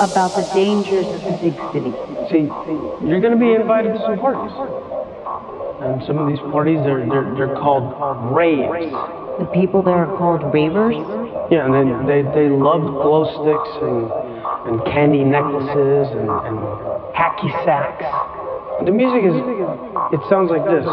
About the dangers of the big city. See, you're gonna be invited to some parties. And some of these parties, they're, they're, they're called raves. The people there are called ravers? Yeah, and they, they, they love glow sticks and, and candy necklaces and, and hacky sacks. The music is, it sounds like this.